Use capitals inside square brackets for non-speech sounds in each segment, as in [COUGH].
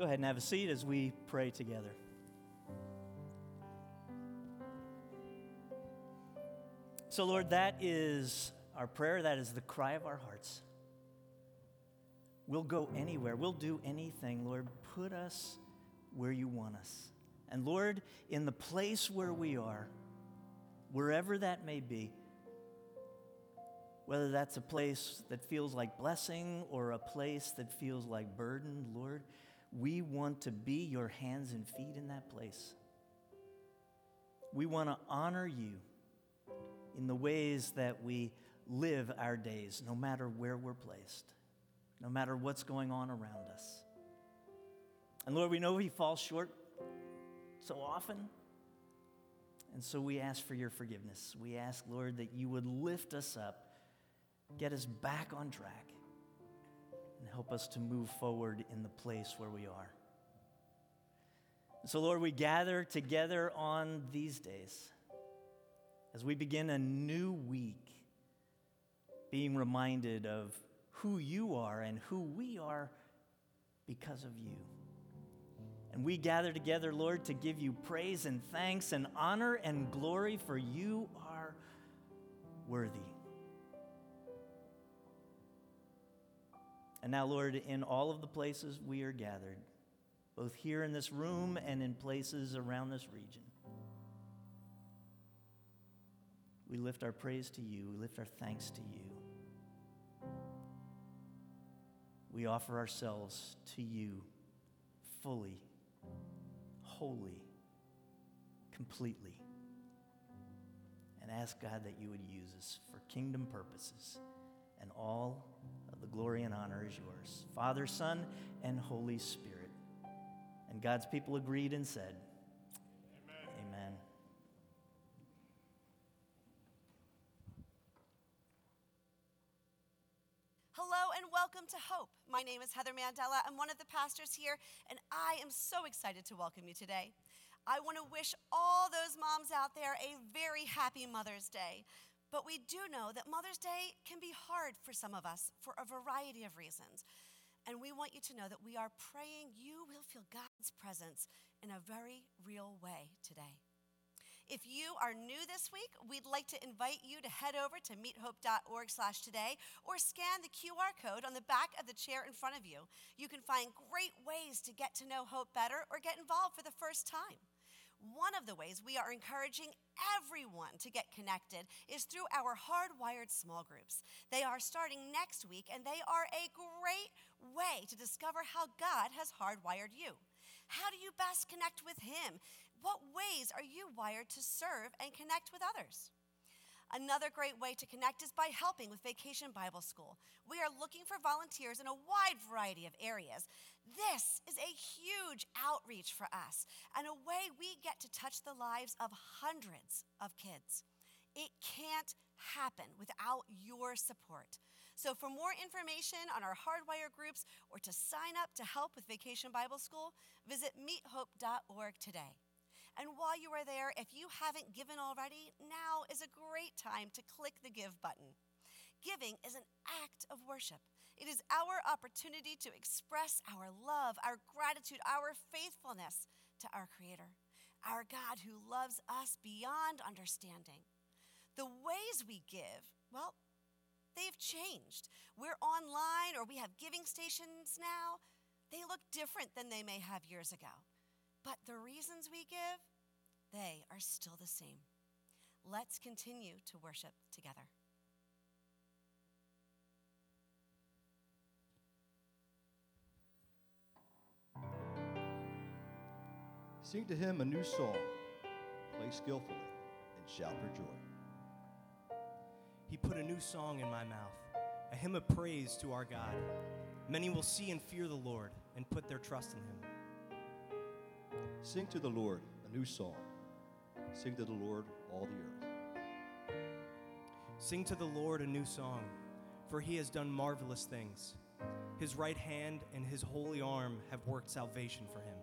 Go ahead and have a seat as we pray together. So, Lord, that is our prayer. That is the cry of our hearts. We'll go anywhere. We'll do anything. Lord, put us where you want us. And Lord, in the place where we are, wherever that may be, whether that's a place that feels like blessing or a place that feels like burden, Lord, we want to be your hands and feet in that place. We want to honor you in the ways that we live our days, no matter where we're placed, no matter what's going on around us. And Lord, we know we fall short so often. And so we ask for your forgiveness. We ask, Lord, that you would lift us up, get us back on track, help us to move forward in the place where we are. So, Lord, we gather together on these days as we begin a new week, being reminded of who you are and who we are because of you. And we gather together, Lord, to give you praise and thanks and honor and glory, for you are worthy. And now, Lord, in all of the places we are gathered, both here in this room and in places around this region, we lift our praise to you, we lift our thanks to you. We offer ourselves to you fully, wholly, completely, and ask God that you would use us for kingdom purposes, and all the glory and honor is yours. Father, Son, and Holy Spirit. And God's people agreed and said, Amen. Hello and Welcome to Hope. My name is Heather Mandela. I'm one of the pastors here, and I am so excited to welcome you today. I want to wish all those moms out there a very happy Mother's Day. But we do know that Mother's Day can be hard for some of us for a variety of reasons. And we want you to know that we are praying you will feel God's presence in a very real way today. If you are new this week, we'd like to invite you to head over to meethope.org/today or scan the QR code on the back of the chair in front of you. You can find great ways to get to know Hope better or get involved for the first time. One of the ways we are encouraging everyone to get connected is through our hardwired small groups. They are starting next week and they are a great way to discover how God has hardwired you. How do you best connect with Him? What ways are you wired to serve and connect with others? Another great way to connect is by helping with Vacation Bible School. We are looking for volunteers in a wide variety of areas. This is a huge outreach for us and a way we get to touch the lives of hundreds of kids. It can't happen without your support. So, for more information on our hardwire groups or to sign up to help with Vacation Bible School, visit meethope.org today. And while you are there, if you haven't given already, now is a great time to click the Give button. Giving is an act of worship. It is our opportunity to express our love, our gratitude, our faithfulness to our Creator, our God who loves us beyond understanding. The ways we give, well, they've changed. We're online or we have giving stations now. They look different than they may have years ago. But the reasons we give, they are still the same. Let's continue to worship together. Sing to him a new song, play skillfully, and shout for joy. He put a new song in my mouth, a hymn of praise to our God. Many will see and fear the Lord and put their trust in him. Sing to the Lord a new song. Sing to the Lord, all the earth. Sing to the Lord a new song, for he has done marvelous things. His right hand and his holy arm have worked salvation for him.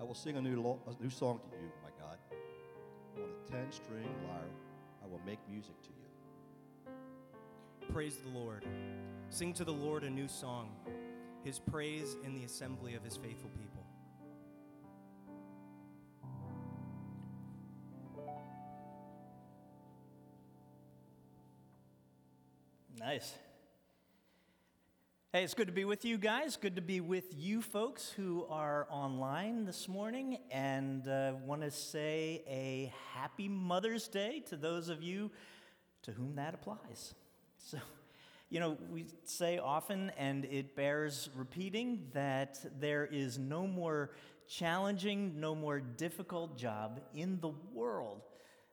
I will sing a new, lo- a new song to you, my God. On a 10 string lyre, I will make music to you. Praise the Lord. Sing to the Lord a new song. his praise in the assembly of his faithful people. Nice. Hey, it's good to be with you guys. Good to be with you folks who are online this morning. And uh, want to say a happy Mother's Day to those of you to whom that applies. So, you know, we say often, and it bears repeating, that there is no more challenging, no more difficult job in the world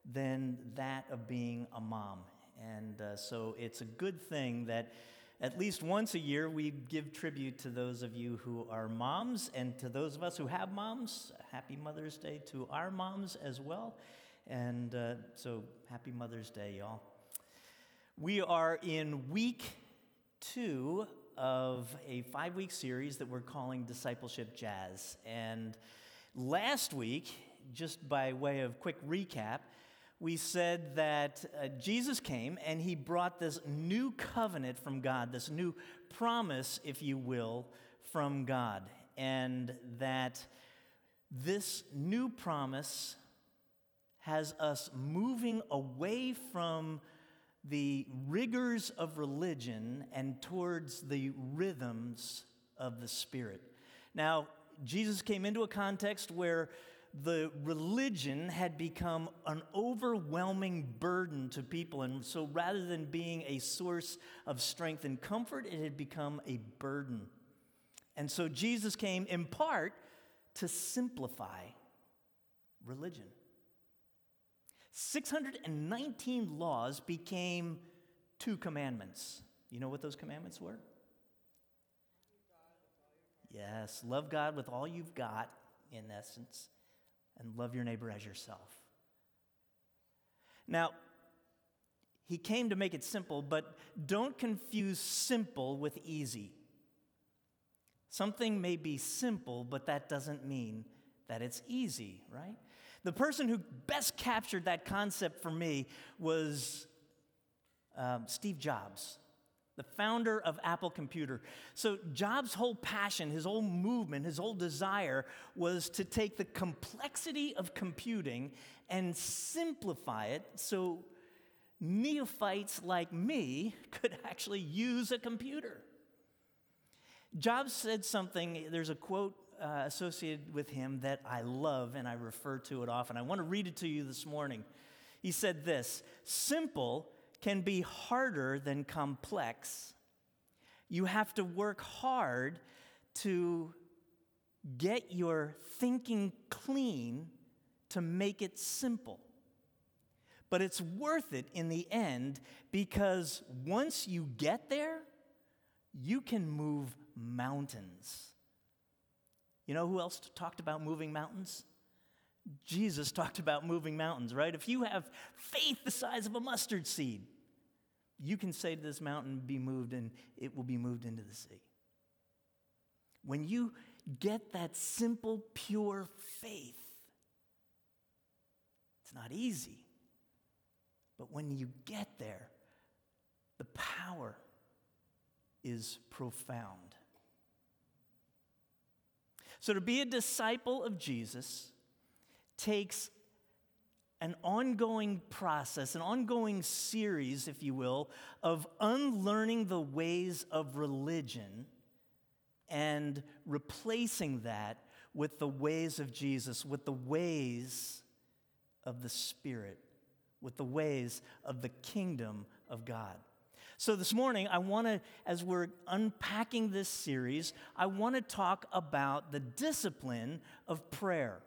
than that of being a mom. And uh, so it's a good thing that at least once a year we give tribute to those of you who are moms, and to those of us who have moms, happy Mother's Day to our moms as well. And uh, so happy Mother's Day, y'all. We are in week two of a five week series that we're calling Discipleship Jazz. And last week, just by way of quick recap, we said that uh, Jesus came and he brought this new covenant from God, this new promise, if you will, from God. And that this new promise has us moving away from the rigors of religion and towards the rhythms of the Spirit. Now, Jesus came into a context where the religion had become an overwhelming burden to people. And so rather than being a source of strength and comfort, it had become a burden. And so Jesus came in part to simplify religion. 619 laws became two commandments. You know what those commandments were? Yes, love God with all you've got, in essence and love your neighbor as yourself. Now, he came to make it simple, but don't confuse simple with easy. Something may be simple, but that doesn't mean that it's easy, right? The person who best captured that concept for me was um, Steve Jobs the founder of Apple Computer. So, Jobs' whole passion, his whole movement, his whole desire was to take the complexity of computing and simplify it so neophytes like me [LAUGHS] could actually use a computer. Jobs said something, there's a quote uh, associated with him that I love and I refer to it often. I want to read it to you this morning. He said this Simple can be harder than complex. You have to work hard to get your thinking clean to make it simple. But it's worth it in the end because once you get there, you can move mountains. You know who else talked about moving mountains? Jesus talked about moving mountains, right? If you have faith the size of a mustard seed, you can say to this mountain, be moved, and it will be moved into the sea. When you get that simple, pure faith, it's not easy. But when you get there, the power is profound. So, to be a disciple of Jesus, takes an ongoing process, an ongoing series, if you will, of unlearning the ways of religion and replacing that with the ways of Jesus, with the ways of the Spirit, with the ways of the kingdom of God. So, this morning, I want to, as we're unpacking this series, I want to talk about the discipline of prayer.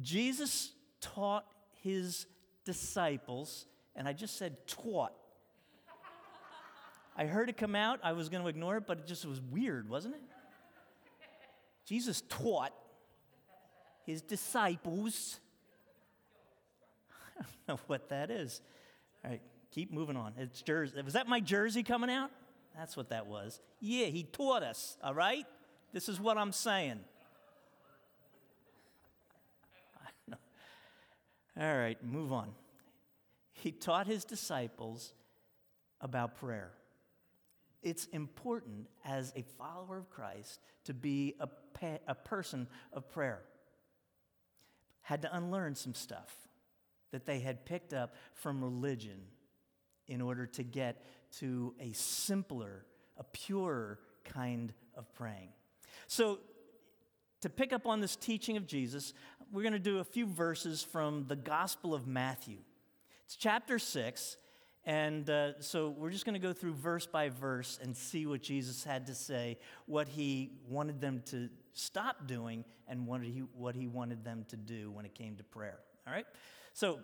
Jesus taught his disciples, and I just said taught. I heard it come out. I was going to ignore it, but it just was weird, wasn't it? Jesus taught his disciples. [LAUGHS] I don't know what that is. All right, keep moving on. It's Jersey. Was that my Jersey coming out? That's what that was. Yeah, he taught us, all right? This is what I'm saying. All right, move on. He taught his disciples about prayer. it's important as a follower of Christ to be a, pa- a person of prayer. Had to unlearn some stuff that they had picked up from religion in order to get to a simpler, a purer kind of praying. So, to pick up on this teaching of Jesus, we're going to do a few verses from the Gospel of Matthew. It's chapter 6, and uh, so we're just going to go through verse by verse and see what Jesus had to say, what he wanted them to stop doing, and what he, what he wanted them to do when it came to prayer. All right? So,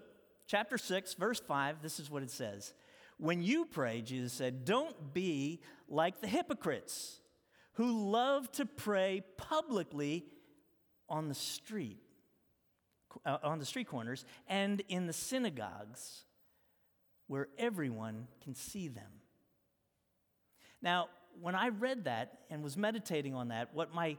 chapter 6, verse 5, this is what it says. When you pray, Jesus said, don't be like the hypocrites who love to pray publicly on the street, uh, on the street corners, and in the synagogues where everyone can see them. Now, when I read that and was meditating on that, what my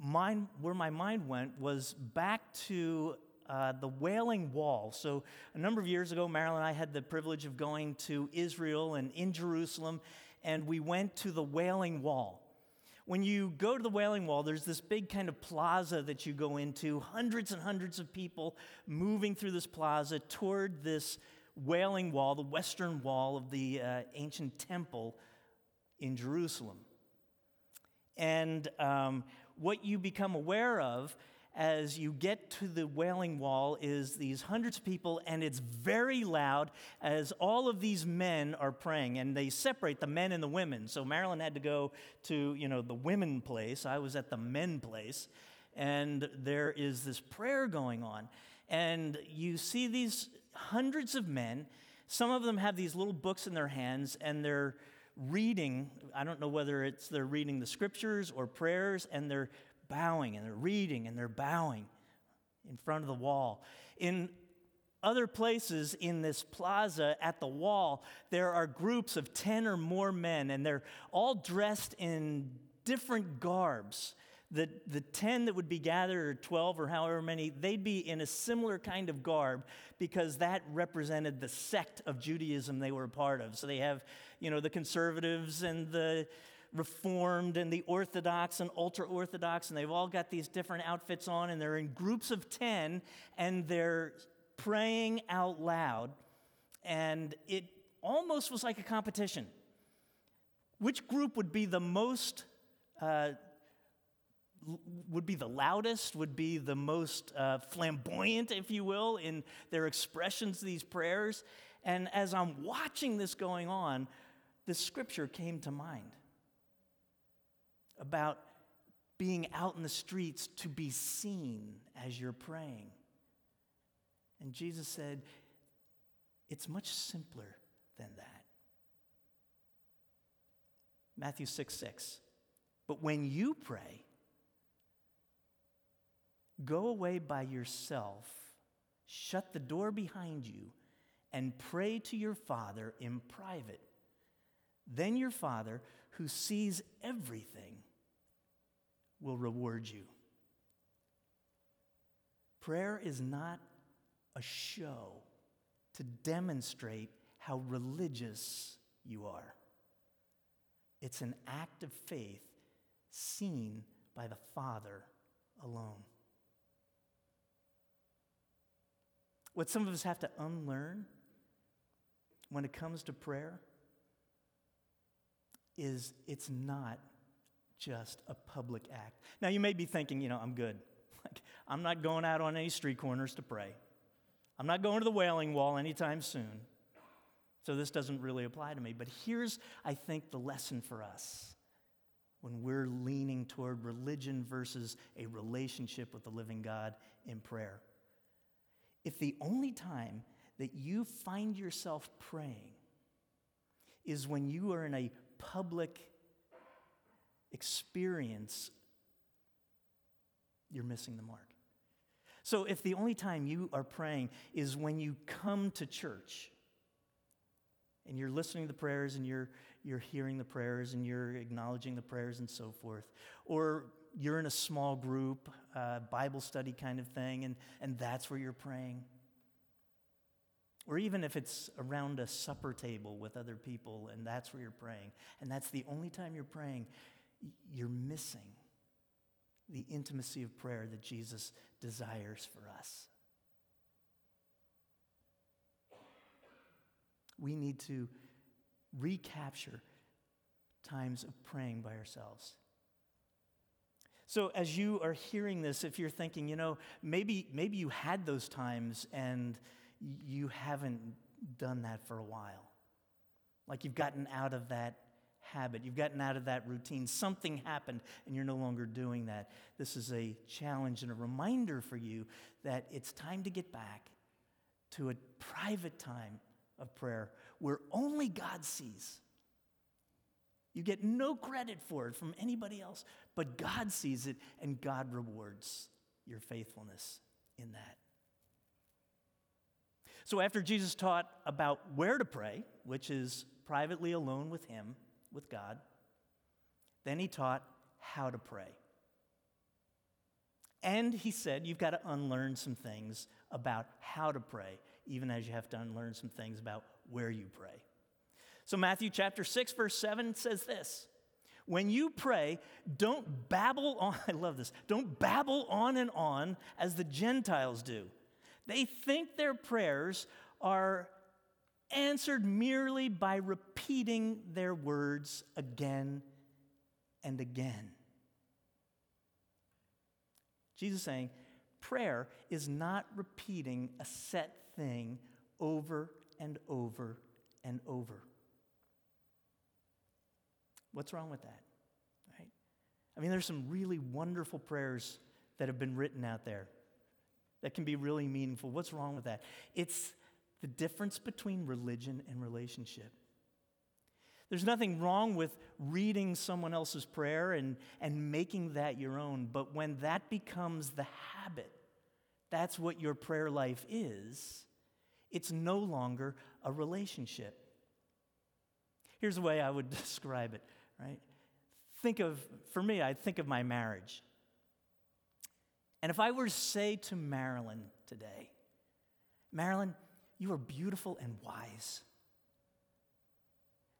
mind, where my mind went was back to uh, the Wailing Wall. So, a number of years ago, Marilyn and I had the privilege of going to Israel and in Jerusalem, and we went to the Wailing Wall. When you go to the Wailing Wall, there's this big kind of plaza that you go into, hundreds and hundreds of people moving through this plaza toward this Wailing Wall, the western wall of the uh, ancient temple in Jerusalem. And um, what you become aware of as you get to the Wailing Wall is these hundreds of people, and it's very loud as all of these men are praying, and they separate the men and the women. So Marilyn had to go to, you know, the women place. I was at the men place, and there is this prayer going on. And you see these hundreds of men. Some of them have these little books in their hands and they're reading. I don't know whether it's they're reading the scriptures or prayers and they're bowing and they're reading and they're bowing in front of the wall. In other places in this plaza at the wall, there are groups of 10 or more men, and they're all dressed in different garbs the, the 10 that would be gathered, or 12 or however many, they'd be in a similar kind of garb because that represented the sect of Judaism they were a part of. So they have, you know, the conservatives and the reformed and the orthodox and ultra orthodox, and they've all got these different outfits on, and they're in groups of 10, and they're praying out loud. And it almost was like a competition. Which group would be the most uh, would be the loudest, would be the most uh, flamboyant, if you will, in their expressions, these prayers. And as I'm watching this going on, this scripture came to mind about being out in the streets to be seen as you're praying. And Jesus said, it's much simpler than that. Matthew 6 6. But when you pray, Go away by yourself, shut the door behind you, and pray to your Father in private. Then your Father, who sees everything, will reward you. Prayer is not a show to demonstrate how religious you are. It's an act of faith seen by the Father alone. What some of us have to unlearn when it comes to prayer is it's not just a public act. Now, you may be thinking, you know, I'm good. I'm not going out on any street corners to pray. I'm not going to the Wailing Wall anytime soon. So this doesn't really apply to me. But here's, I think, the lesson for us when we're leaning toward religion versus a relationship with the living God in prayer if the only time that you find yourself praying is when you are in a public experience, you're missing the mark. So, if the only time you are praying is when you come to church and you're listening to the prayers and you're, you're hearing the prayers and you're acknowledging the prayers and so forth, or you're in a small group, uh, Bible study kind of thing, and, and that's where you're praying. Or even if it's around a supper table with other people and that's where you're praying, and that's the only time you're praying, you're missing the intimacy of prayer that Jesus desires for us. We need to recapture times of praying by ourselves. So, as you are hearing this, if you're thinking, you know, maybe, maybe you had those times and you haven't done that for a while, like you've gotten out of that habit, you've gotten out of that routine, something happened and you're no longer doing that. This is a challenge and a reminder for you that it's time to get back to a private time of prayer where only God sees. You get no credit for it from anybody else, but God sees it and God rewards your faithfulness in that. So, after Jesus taught about where to pray, which is privately alone with Him, with God, then He taught how to pray. And He said, you've got to unlearn some things about how to pray, even as you have to unlearn some things about where you pray. So, Matthew chapter 6, verse 7 says this When you pray, don't babble on, [LAUGHS] I love this, don't babble on and on as the Gentiles do. They think their prayers are answered merely by repeating their words again and again. Jesus saying, prayer is not repeating a set thing over and over and over. What's wrong with that? Right? I mean, there's some really wonderful prayers that have been written out there that can be really meaningful. What's wrong with that? It's the difference between religion and relationship. There's nothing wrong with reading someone else's prayer and, and making that your own, but when that becomes the habit, that's what your prayer life is, it's no longer a relationship. Here's the way I would [LAUGHS] describe it, right? Think of, for me, I think of my marriage. And if I were to say to Marilyn today, Marilyn, you are beautiful and wise.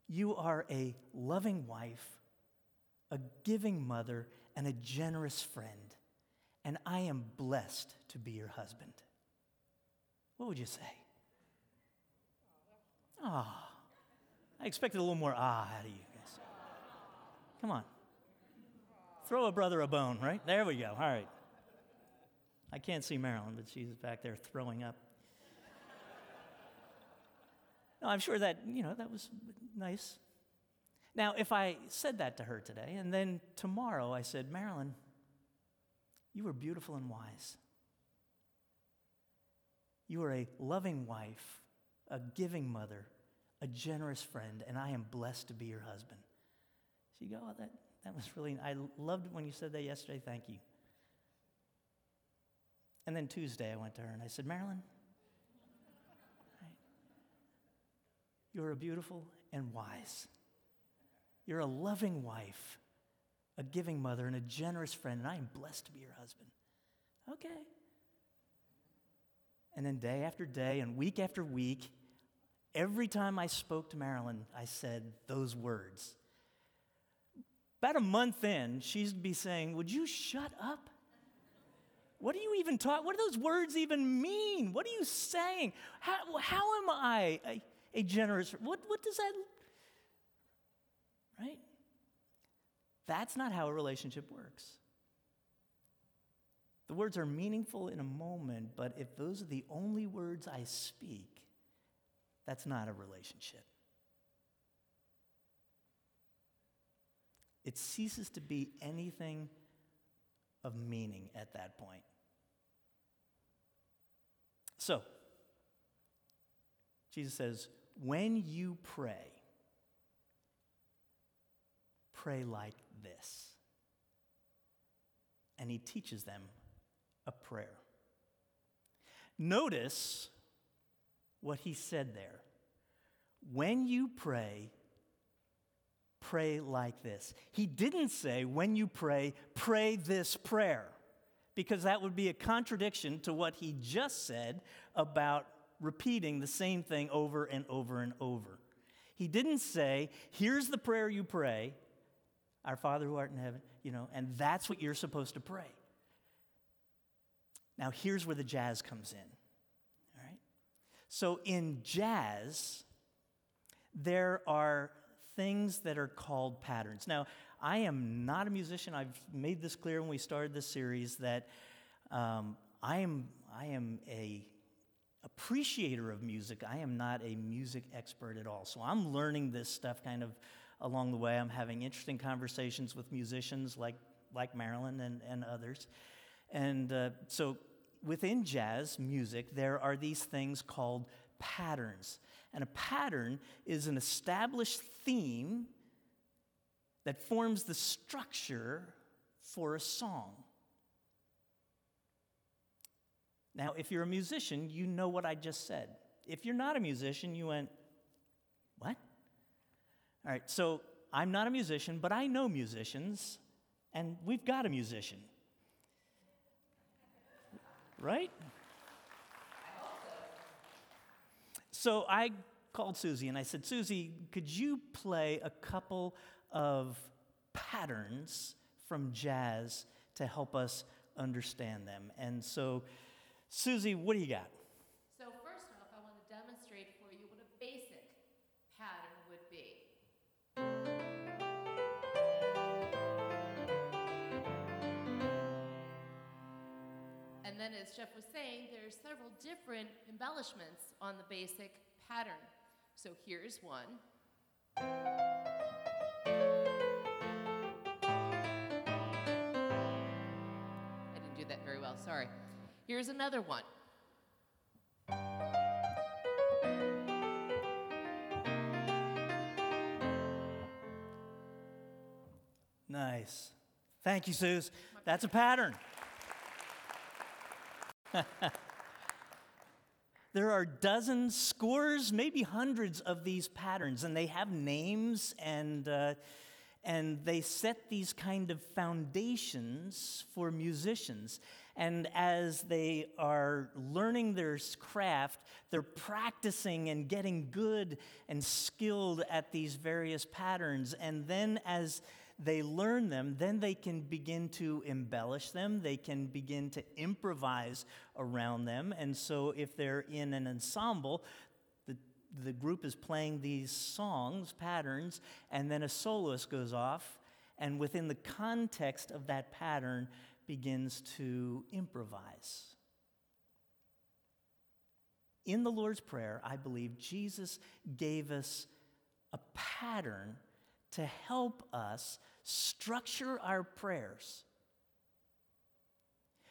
You are a loving wife, a giving mother, and a generous friend. And I am blessed to be your husband. What would you say? Ah. I expected a little more ah out of you guys. Come on. Throw a brother a bone, right? There we go. All right. I can't see Marilyn, but she's back there throwing up. No, I'm sure that, you know, that was nice. Now, if I said that to her today, and then tomorrow I said, Marilyn, you are beautiful and wise. You are a loving wife, a giving mother, a generous friend, and I am blessed to be your husband. She go, oh, that, that was really, I loved when you said that yesterday. Thank you. And then Tuesday I went to her and I said, Marilyn, You're a beautiful and wise. You're a loving wife, a giving mother, and a generous friend, and I am blessed to be your husband. Okay. And then day after day and week after week, every time I spoke to Marilyn, I said those words. About a month in, she'd be saying, Would you shut up? What are you even talking? What do those words even mean? What are you saying? How, how am I? I a generous. What, what does that, right? That's not how a relationship works. The words are meaningful in a moment, but if those are the only words I speak, that's not a relationship. It ceases to be anything of meaning at that point. So, Jesus says, when you pray, pray like this. And he teaches them a prayer. Notice what he said there. When you pray, pray like this. He didn't say, when you pray, pray this prayer, because that would be a contradiction to what he just said about repeating the same thing over and over and over. He didn't say, here's the prayer you pray, our Father who art in heaven, you know, and that's what you're supposed to pray. Now, here's where the jazz comes in. All right? So, in jazz, there are things that are called patterns. Now, I am not a musician. I've made this clear when we started this series that um, I am, I am a appreciator of music. I am not a music expert at all. So I'm learning this stuff kind of along the way. I'm having interesting conversations with musicians like, like Marilyn and, and others. And uh, so within jazz music, there are these things called patterns. And a pattern is an established theme that forms the structure for a song. Now, if you're a musician, you know what I just said. If you're not a musician, you went, What? All right, so I'm not a musician, but I know musicians, and we've got a musician. Right? So I called Susie and I said, Susie, could you play a couple of patterns from jazz to help us understand them? And so, Susie, what do you got? So first off, I want to demonstrate for you what a basic pattern would be. And then as Jeff was saying, there are several different embellishments on the basic pattern. So here's one. I didn't do that very well, sorry. Here's another one. Nice. Thank you, Suze. That's a pattern. [LAUGHS] there are dozens, scores, maybe hundreds of these patterns, and they have names and, uh, and they set these kind of foundations for musicians. And as they are learning their craft, they're practicing and getting good and skilled at these various patterns. And then as they learn them, then they can begin to embellish them. They can begin to improvise around them. And so, if they're in an ensemble, the, the group is playing these songs, patterns, and then a soloist goes off, and within the context of that pattern, begins to improvise. In the Lord's Prayer, I believe Jesus gave us a pattern to help us structure our prayers.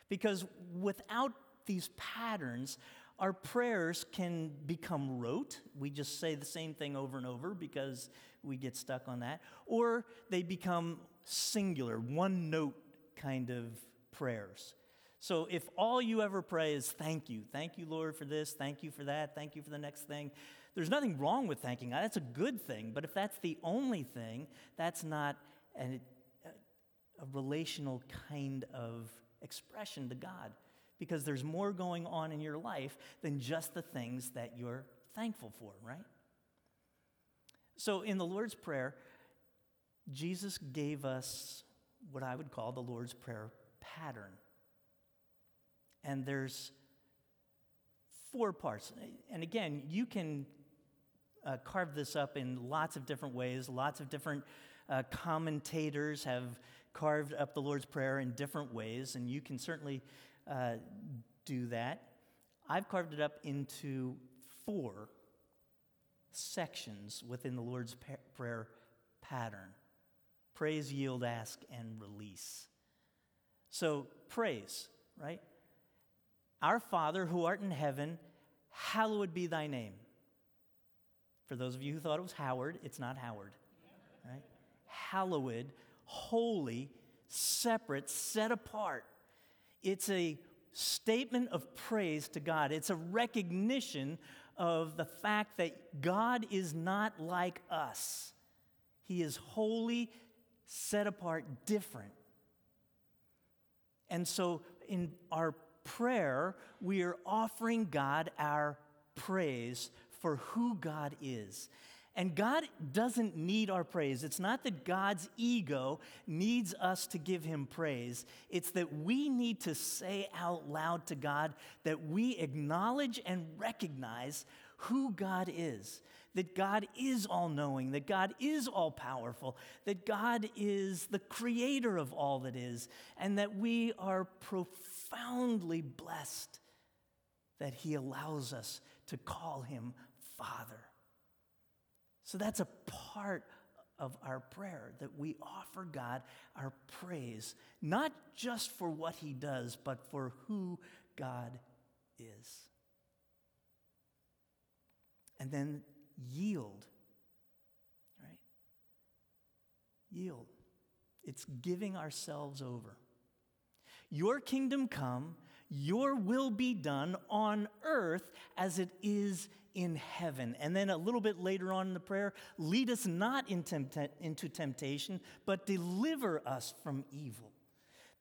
Because without these patterns, our prayers can become rote. We just say the same thing over and over because we get stuck on that. Or they become singular, one note kind of prayers. So if all you ever pray is thank you, thank you, Lord, for this, thank you for that, thank you for the next thing, there's nothing wrong with thanking God. That's a good thing. But if that's the only thing, that's not a, a relational kind of expression to God because there's more going on in your life than just the things that you're thankful for, right? So in the Lord's Prayer, Jesus gave us what I would call the Lord's Prayer pattern. And there's four parts. And again, you can uh, carved this up in lots of different ways. Lots of different uh, commentators have carved up the Lord's Prayer in different ways, and you can certainly uh, do that. I've carved it up into four sections within the Lord's pa- Prayer pattern praise, yield, ask, and release. So, praise, right? Our Father who art in heaven, hallowed be thy name. For those of you who thought it was Howard, it's not Howard, right? Hallowed, holy, separate, set apart. It's a statement of praise to God. It's a recognition of the fact that God is not like us. He is holy, set apart, different. And so in our prayer, we are offering God our praise for who God is. And God doesn't need our praise. It's not that God's ego needs us to give him praise. It's that we need to say out loud to God that we acknowledge and recognize who God is. That God is all knowing, that God is all powerful, that God is the creator of all that is, and that we are profoundly blessed that he allows us to call him Father. So that's a part of our prayer that we offer God our praise, not just for what He does, but for who God is. And then yield, right? Yield. It's giving ourselves over. Your kingdom come, your will be done on earth as it is in heaven. And then a little bit later on in the prayer, lead us not into temptation, but deliver us from evil.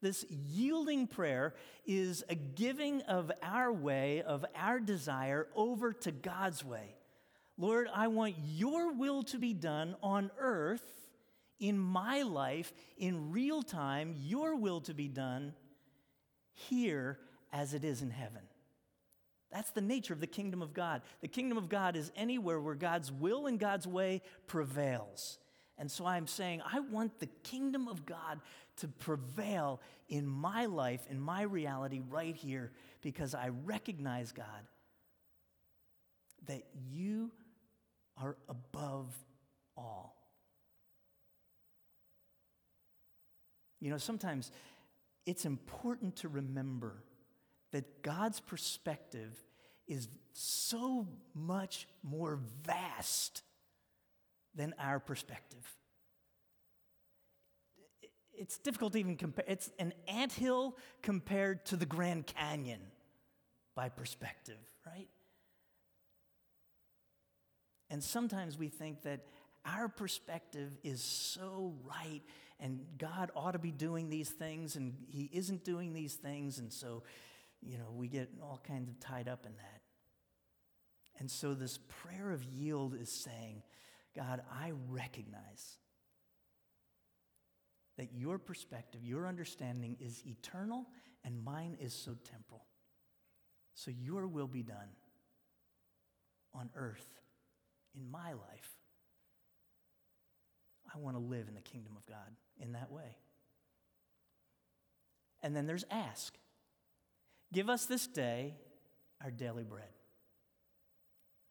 This yielding prayer is a giving of our way, of our desire, over to God's way. Lord, I want your will to be done on earth, in my life, in real time, your will to be done here as it is in heaven. That's the nature of the kingdom of God. The kingdom of God is anywhere where God's will and God's way prevails. And so I'm saying, I want the kingdom of God to prevail in my life, in my reality right here, because I recognize, God, that you are above all. You know, sometimes it's important to remember that God's perspective is so much more vast than our perspective. It's difficult to even compare. It's an anthill compared to the Grand Canyon by perspective, right? And sometimes we think that our perspective is so right and God ought to be doing these things and He isn't doing these things. And so you know, we get all kinds of tied up in that. And so this prayer of yield is saying, God, I recognize that your perspective, your understanding is eternal and mine is so temporal. So your will be done on earth in my life. I want to live in the kingdom of God in that way. And then there's ask. Give us this day our daily bread.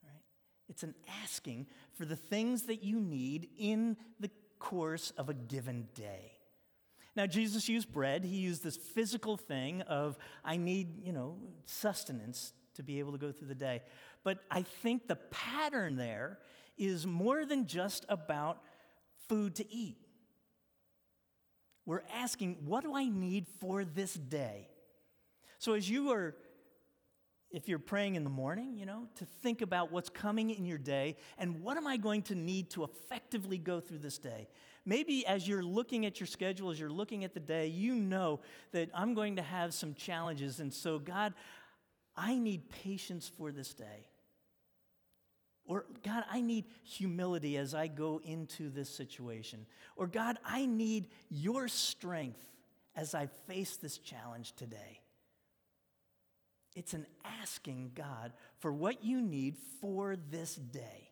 Right? It's an asking for the things that you need in the course of a given day. Now, Jesus used bread. He used this physical thing of, I need, you know, sustenance to be able to go through the day. But I think the pattern there is more than just about food to eat. We're asking, what do I need for this day? So as you are, if you're praying in the morning, you know, to think about what's coming in your day and what am I going to need to effectively go through this day. Maybe as you're looking at your schedule, as you're looking at the day, you know that I'm going to have some challenges. And so, God, I need patience for this day. Or, God, I need humility as I go into this situation. Or, God, I need your strength as I face this challenge today. It's an asking God for what you need for this day.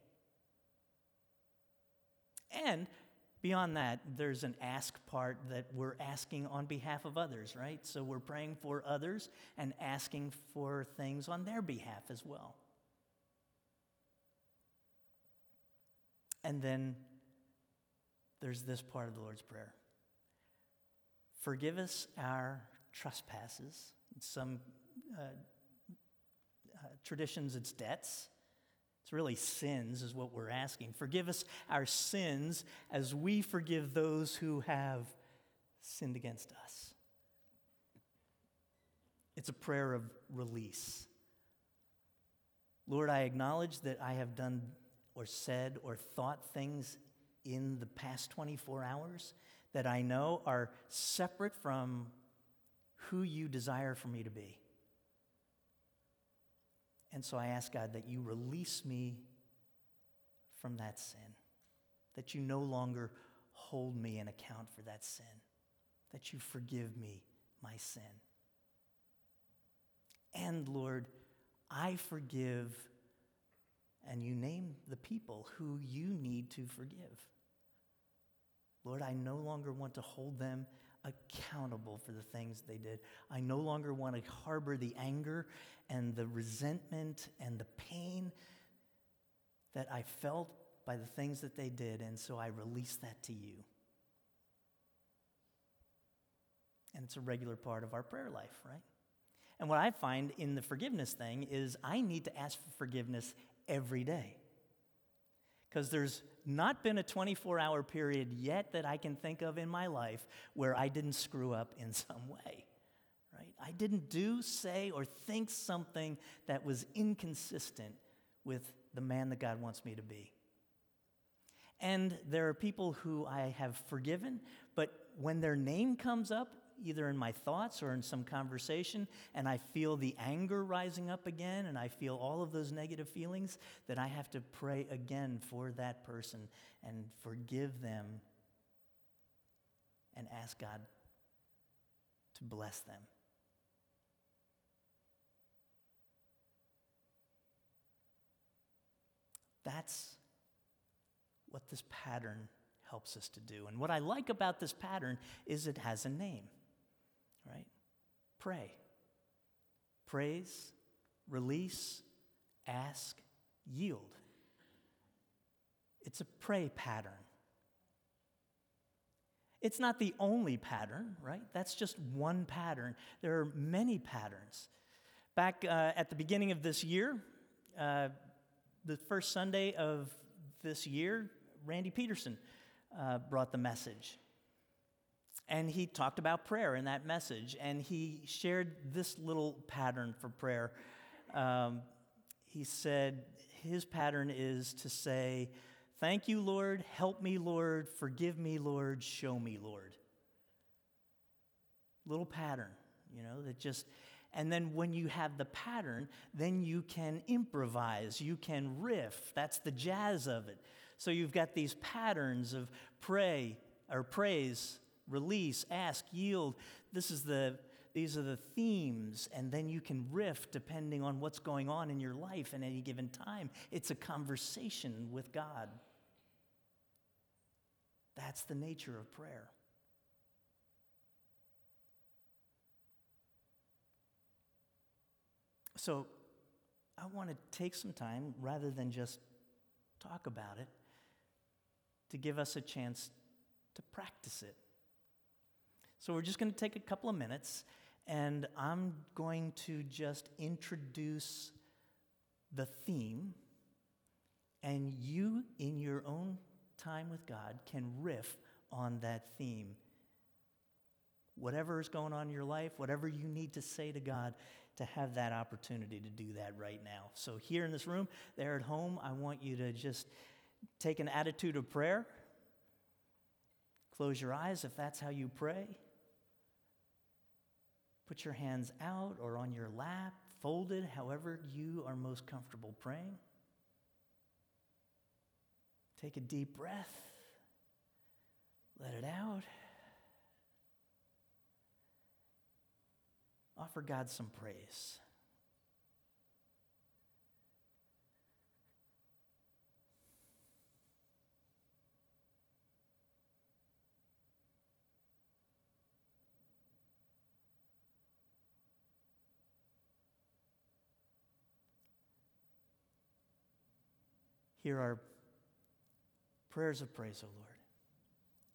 And beyond that, there's an ask part that we're asking on behalf of others, right? So we're praying for others and asking for things on their behalf as well. And then there's this part of the Lord's Prayer Forgive us our trespasses. Some uh, uh, traditions, it's debts. It's really sins, is what we're asking. Forgive us our sins as we forgive those who have sinned against us. It's a prayer of release. Lord, I acknowledge that I have done or said or thought things in the past 24 hours that I know are separate from who you desire for me to be. And so I ask God that you release me from that sin, that you no longer hold me in account for that sin, that you forgive me my sin. And Lord, I forgive, and you name the people who you need to forgive. Lord, I no longer want to hold them accountable for the things they did. I no longer want to harbor the anger and the resentment and the pain that I felt by the things that they did, and so I release that to you. And it's a regular part of our prayer life, right? And what I find in the forgiveness thing is I need to ask for forgiveness every day. Because there's not been a 24 hour period yet that I can think of in my life where I didn't screw up in [LAUGHS] some way, right? I didn't do, say, or think something that was inconsistent with the man that God wants me to be. And there are people who I have forgiven, but when their name comes up, either in my thoughts or in some conversation, and I feel the anger rising up again, and I feel all of those negative feelings, that I have to pray again for that person and forgive them and ask God to bless them. That's what this pattern helps us to do. And what I like about this pattern is it has a name? Pray. Praise, release, ask, yield. It's a pray pattern. It's not the only pattern, right? That's just one pattern. There are many patterns. Back uh, at the beginning of this year, uh, the first Sunday of this year, Randy Peterson uh, brought the message. And he talked about prayer in that message, and he shared this little pattern for prayer. Um, he said his pattern is to say, Thank you, Lord, help me, Lord, forgive me, Lord, show me, Lord. Little pattern, you know, that just, and then when you have the pattern, then you can improvise, you can riff. That's the jazz of it. So you've got these patterns of pray or praise, release, ask, yield. This is the, these are the themes, and then you can riff depending on what's going on in your life at any given time. It's a conversation with God. That's the nature of prayer. So, I want to take some time, rather than just talk about it, to give us a chance to practice it. So we're just going to take a couple of minutes, and I'm going to just introduce the theme, and you, in your own time with God, can riff on that theme. Whatever is going on in your life, whatever you need to say to God, to have that opportunity to do that right now. So, here in this room, there at home, I want you to just take an attitude of prayer. Close your eyes if that's how you pray. Put your hands out or on your lap, folded, however you are most comfortable praying. Take a deep breath. Let it out. Offer God some praise. Hear our prayers of praise, O Lord,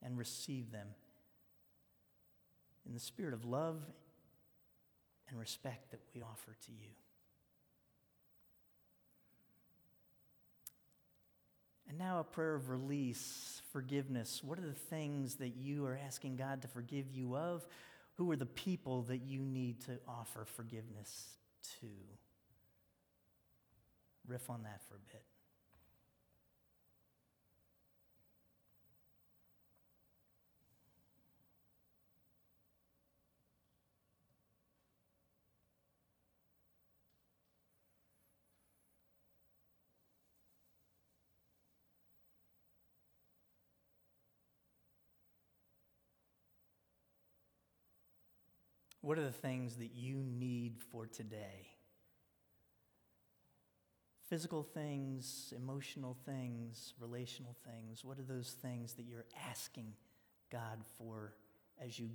and receive them in the spirit of love and respect that we offer to you. And now a prayer of release, forgiveness. What are the things that you are asking God to forgive you of? Who are the people that you need to offer forgiveness to? Riff on that for a bit. What are the things that you need for today? Physical things, emotional things, relational things. What are those things that you're asking God for as you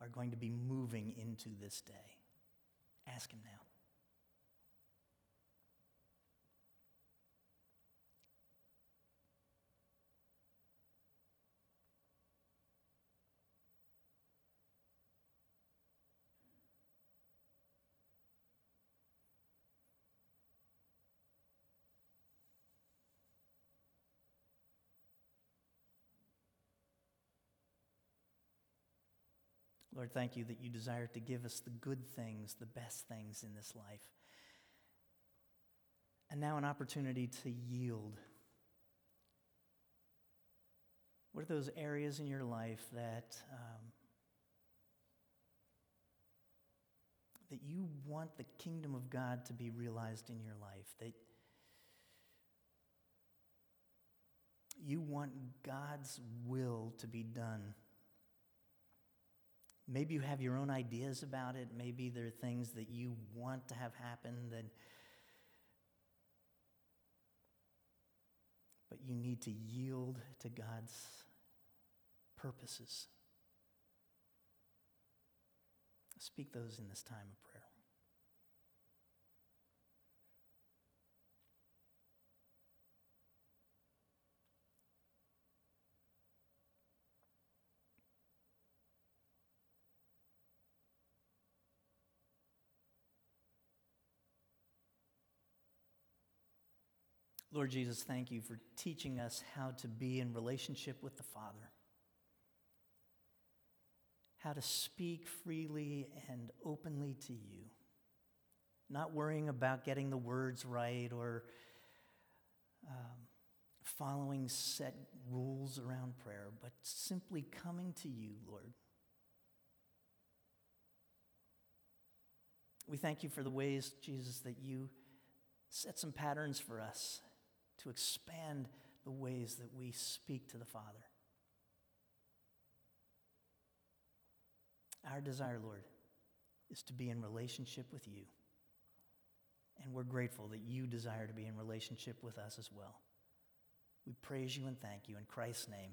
are going to be moving into this day? Ask Him now. Lord, thank you that you desire to give us the good things, the best things in this life. And now an opportunity to yield. What are those areas in your life that, um, that you want the kingdom of God to be realized in your life? That you want God's will to be done Maybe you have your own ideas about it. Maybe there are things that you want to have happen that but you need to yield to God's purposes. Speak those in this time of prayer. Lord Jesus, thank you for teaching us how to be in relationship with the Father, how to speak freely and openly to you, not worrying about getting the words right or um, following set rules around prayer, but simply coming to you, Lord. We thank you for the ways, Jesus, that you set some patterns for us to expand the ways that we speak to the Father. Our desire, Lord, is to be in relationship with you. And we're grateful that you desire to be in relationship with us as well. We praise you and thank you in Christ's name.